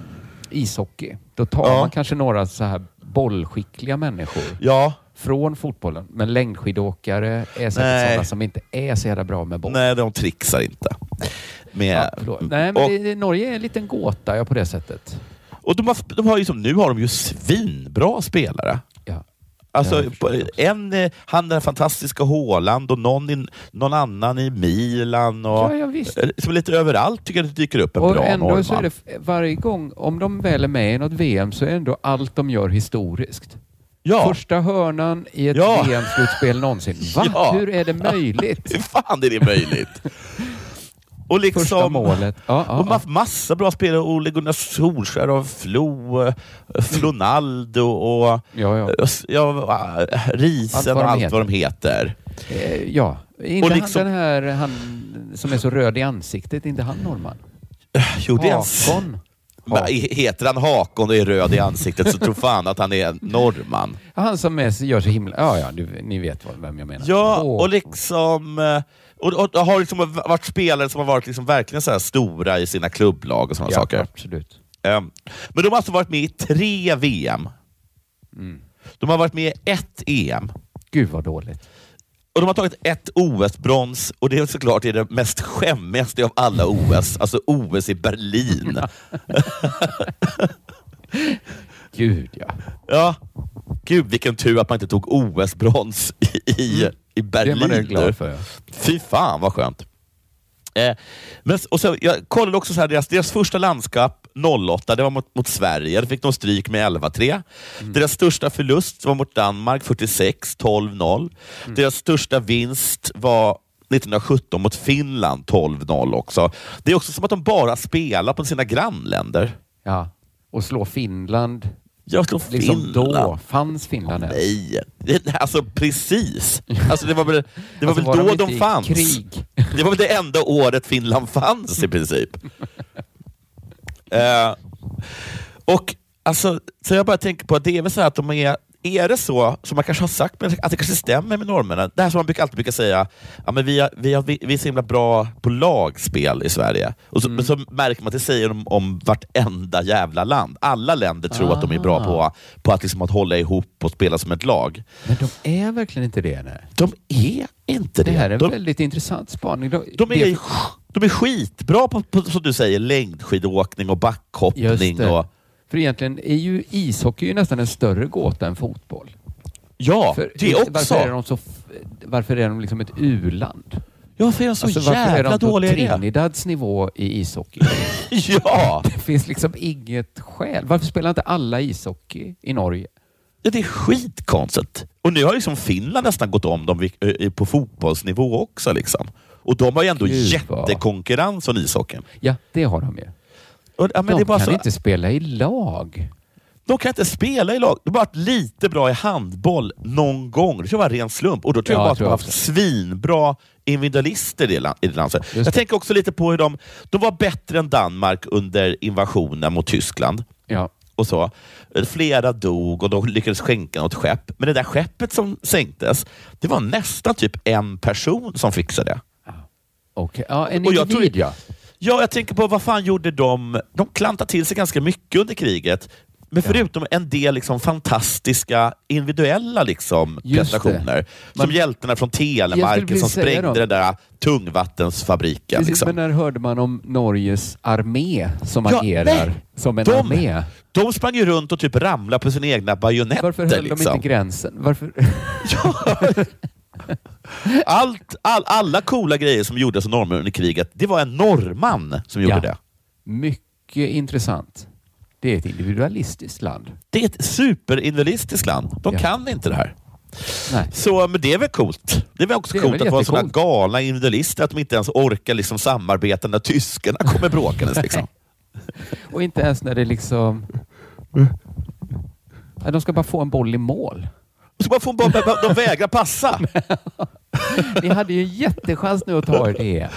ishockey, då tar Ja. man kanske några så här bollskickliga människor Ja, från fotbollen. Men längdskidåkare är säkert Nej. sådana som inte är så jävla bra med boll. nej, de trixar inte. Med, Ja. Nej, men och, det, Norge är en liten gåta ja, på det sättet. och de har, de har ju som, nu har de ju svinbra spelare. Alltså, en, eh, han den fantastiska Haaland och någon, i, någon annan i Milan. Och, Ja, ja, visst. eh, Som lite överallt tycker jag det dyker upp en Och bra ändå norrman. så är det varje gång, om de väl är med i något VM så är ändå allt de gör historiskt. ja. Första hörnan i ett Ja. VM-slutspel någonsin. Va? Ja. Hur är det möjligt? Hur fan är det möjligt? Och liksom, Första målet. Ja, ja, och ja. ma- massa bra spelare. Ole Gunnar Solskjaer och Flo, eh, Flonaldo och Ja, ja. eh, eh, Risen och allt vad de heter. Ja. Inte Och liksom- han den här han som är så röd i ansiktet, inte han norrman? Jo, det Hakon. Men Heter han Hakon och är röd i ansiktet så tror fan att han är norrman. Han som är, gör så himla... Ja, ja, du, ni vet vem jag menar. Ja, och liksom... eh, Och, och, och har liksom varit spelare som har varit liksom verkligen så stora i sina klubblag och sådana ja, saker. absolut. Um, men de har alltså varit med i tre VM. Mm. De har varit med i ett EM. Gud vad dåligt. Och de har tagit ett OS-brons och det är såklart det, är det mest skämmigaste av alla OS. Alltså OS i Berlin. Gud ja. ja. Gud vilken tur att man inte tog OS-brons i, i, i Berlin. Det man är glad för. Ja. Fy fan vad skönt. Eh, men, och så, jag kollade också så här, deras, deras första landskap 08, det var mot, mot Sverige. Då fick de stryk med 11-3. Deras största förlust var mot Danmark, 46, 12-0. Deras största vinst var 1917 mot Finland, 12-0 också. Det är också som att de bara spelar på sina grannländer. ja. Och slå Finland. Jag slår Liksom Finland. då. Fanns Finland ens? Nej, det, alltså precis. Alltså, det var väl, det var Alltså, väl var då de i fanns. Krig. Det var väl det enda året Finland fanns i princip. Eh, och alltså, Så jag bara tänker på att det är väl så här att de är, är det så, som man kanske har sagt, men att det kanske stämmer med normerna, det här som man brukar, alltid brukar säga, ja, men vi, har, vi, har, vi, vi är så himla bra på lagspel i Sverige. Och så, men så märker man att det säger de om vartenda jävla land. Alla länder tror att de är bra Ah. på, på att, liksom, att hålla ihop och spela som ett lag. Men de är verkligen inte det. Nej. De är inte det. Det här är en de, väldigt intressant spaning. De, de, det- är, de är skitbra på, på, som du säger, längdskidåkning och backhoppning. det. Och, För egentligen är ju ishockey ju nästan en större gåta än fotboll. Ja, För, det också. Varför är de, så, varför är de liksom ett u-land? Ja, varför är de så Alltså, varför är jävla de på dåliga? Trinidads nivå i ishockey? Ja! Det finns liksom inget skäl. Varför spelar inte alla ishockey i Norge? Ja, det är skitkonstigt. Och nu har liksom Finland nästan gått om dem på fotbollsnivå också. Liksom. Och de har ju ändå Gud, jättekonkurrens från ishockeyn. Ja, det har de ju. Och, ja, de det kan så, inte spela i lag. De kan inte spela i lag. De har varit lite bra i handboll någon gång. Det tror jag var ren slump. Och då tror Ja, jag bara att de har haft svinbra individualister i det i det landet. Jag tänker också lite på hur de, de var bättre än Danmark under invasionen mot Tyskland. Ja. och så. Flera dog och de lyckades skänka något skepp. Men det där skeppet som sänktes, det var nästan typ en person som fixade det. Okej, ja, en Och jag individ tror- ja. Ja, jag tänker på vad fan gjorde de? De klantade till sig ganska mycket under kriget. Men förutom en del liksom fantastiska individuella liksom prestationer. Som hjältarna från Telemarken som sprängde den där tungvattensfabriken. Precis, Liksom. Men när hörde man om Norges armé som Ja, agerar nej. som en De- armé? De sprang ju runt och typ ramlade på sina egna bajonetter. Varför höll liksom. de inte gränsen? Varför? Allt, all, alla coola grejer som gjordes av norrmän under kriget, det var en norrman som gjorde Ja. det. Mycket intressant. Det är ett individualistiskt land. Det är ett superindividualistiskt land. De Ja. kan inte det här. Nej. Så, men det är väl coolt. Det är väl också Det coolt väl att vara sådana galna individualister, att de inte ens orkar liksom samarbeta när tyskarna kommer bråkandes. Liksom. Och inte ens när det liksom... De ska bara få en boll i mål. Och så bara får de, de vägrar passa. Ni hade ju en jättechans nu att ta er det.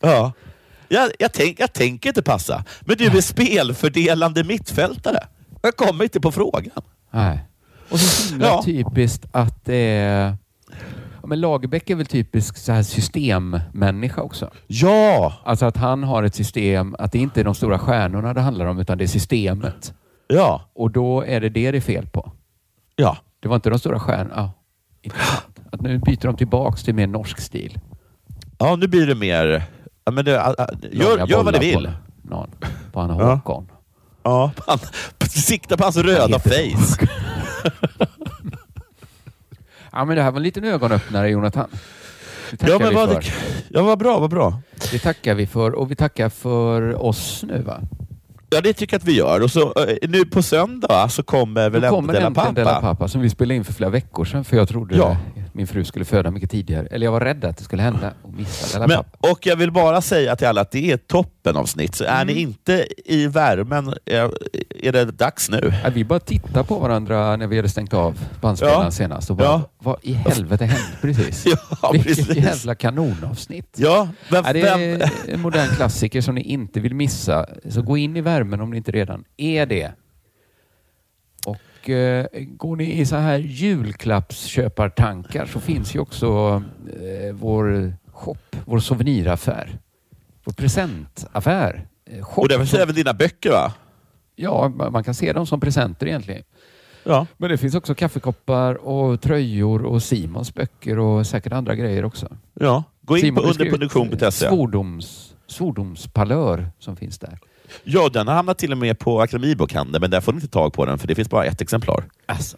Ja. Jag, jag, tänk, jag tänker inte passa, men du är spelfördelande mittfältare. Jag kommer inte på frågan. Nej. Och så himla Ja. typiskt att. Ja, men Lagerbäck är väl typisk så här systemmänniska också. Ja! Alltså att han har ett system, att det inte är de stora stjärnorna det handlar om, utan det är systemet. Ja. Och då är det det det är fel på. Ja. Det var inte de stora stjärnorna. Ja, intressant. Att nu byter de tillbaks till mer norsk stil. Ja, nu blir det mer... Ja, men det, ä, ä, gör, gör vad ni vill. På, någon, på han Ja. Håkon. Ja, han, sikta på hans röda face. Ja, men det här var en liten ögonöppnare, Jonathan. Ja, men vad, ja, vad bra, vad bra. Det tackar vi för och vi tackar för oss nu va? Ja, det tycker jag att vi gör. Och så, eh, nu på söndag så kommer väl Då kommer Della äntligen Della Pappa. Pappa som vi spelade in för flera veckor sedan för jag trodde Ja. Min fru skulle föda mycket tidigare. Eller jag var rädd att det skulle hända och missa Della Men, och jag vill bara säga till alla att det är ett toppenavsnitt. Så är ni Mm. inte i värmen är, är det dags nu. Ja, vi bara tittade på varandra när vi hade stängt av bandspelaren Ja. senast och bara, Ja. vad i helvete hände precis? Ja, Vilket precis. jävla kanonavsnitt. Ja, vem, Ja, det är en modern klassiker som ni inte vill missa. Så gå in i värmen om ni inte redan är det. Och eh, går ni i så här julklappsköpartankar så finns ju också eh, vår shop, vår souveniraffär. Vår presentaffär. Eh, shop och det finns även dina böcker va? Ja, ma- man kan se dem som presenter egentligen. Ja. Men det finns också kaffekoppar och tröjor och Simons böcker och säkert andra grejer också. ja. Gå in Simon på underproduktion.se. Svordoms, svordomspalör som finns där. Ja, den har hamnat till och med på Akademibokhandeln, men där får ni inte tag på den för det finns bara ett exemplar. Alltså.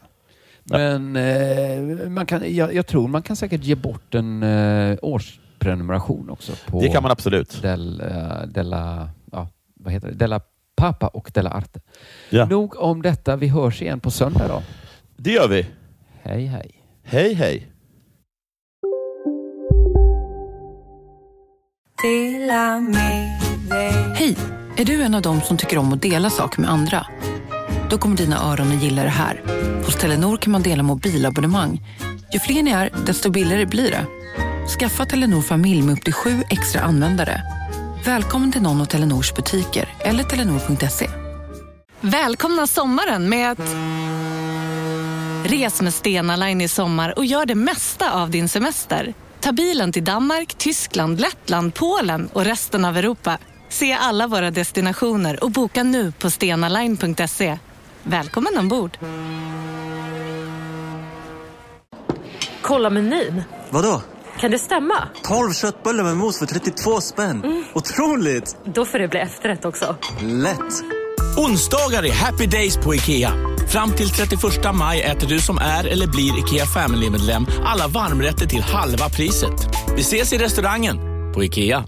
Men eh, man kan, jag, jag tror man kan säkert ge bort en eh, årsprenumeration också. På Det kan man absolut. Del, Della, ja, vad heter det? Della Pappa och Della Arte. Ja. Nog om detta. Vi hörs igen på söndag då. Det gör vi. Hej hej. Hej, hej. Hej! Är du en av dem som tycker om att dela saker med andra? Då kommer dina öron att gilla det här. Hos Telenor kan man dela mobilabonnemang. Ju fler ni är, desto billigare blir det. Skaffa Telenor familj med upp till sju extra användare. Välkommen till någon av Telenors butiker eller telenor.se. Välkomna sommaren med att... Res med Stena Line i sommar och gör det mesta av din semester. Ta bilen till Danmark, Tyskland, Lettland, Polen och resten av Europa. Se alla våra destinationer och boka nu på stenaline.se. Välkommen ombord! Kolla menyn. Vadå? Kan det stämma? 12 köttbullar med mos för 32 spänn. Otroligt! Då får det bli efterrätt också. Lätt! Onsdagar är happy days på IKEA. Fram till 31 maj äter du som är eller blir IKEA Family-medlem alla varmrätter till halva priset. Vi ses i restaurangen på IKEA.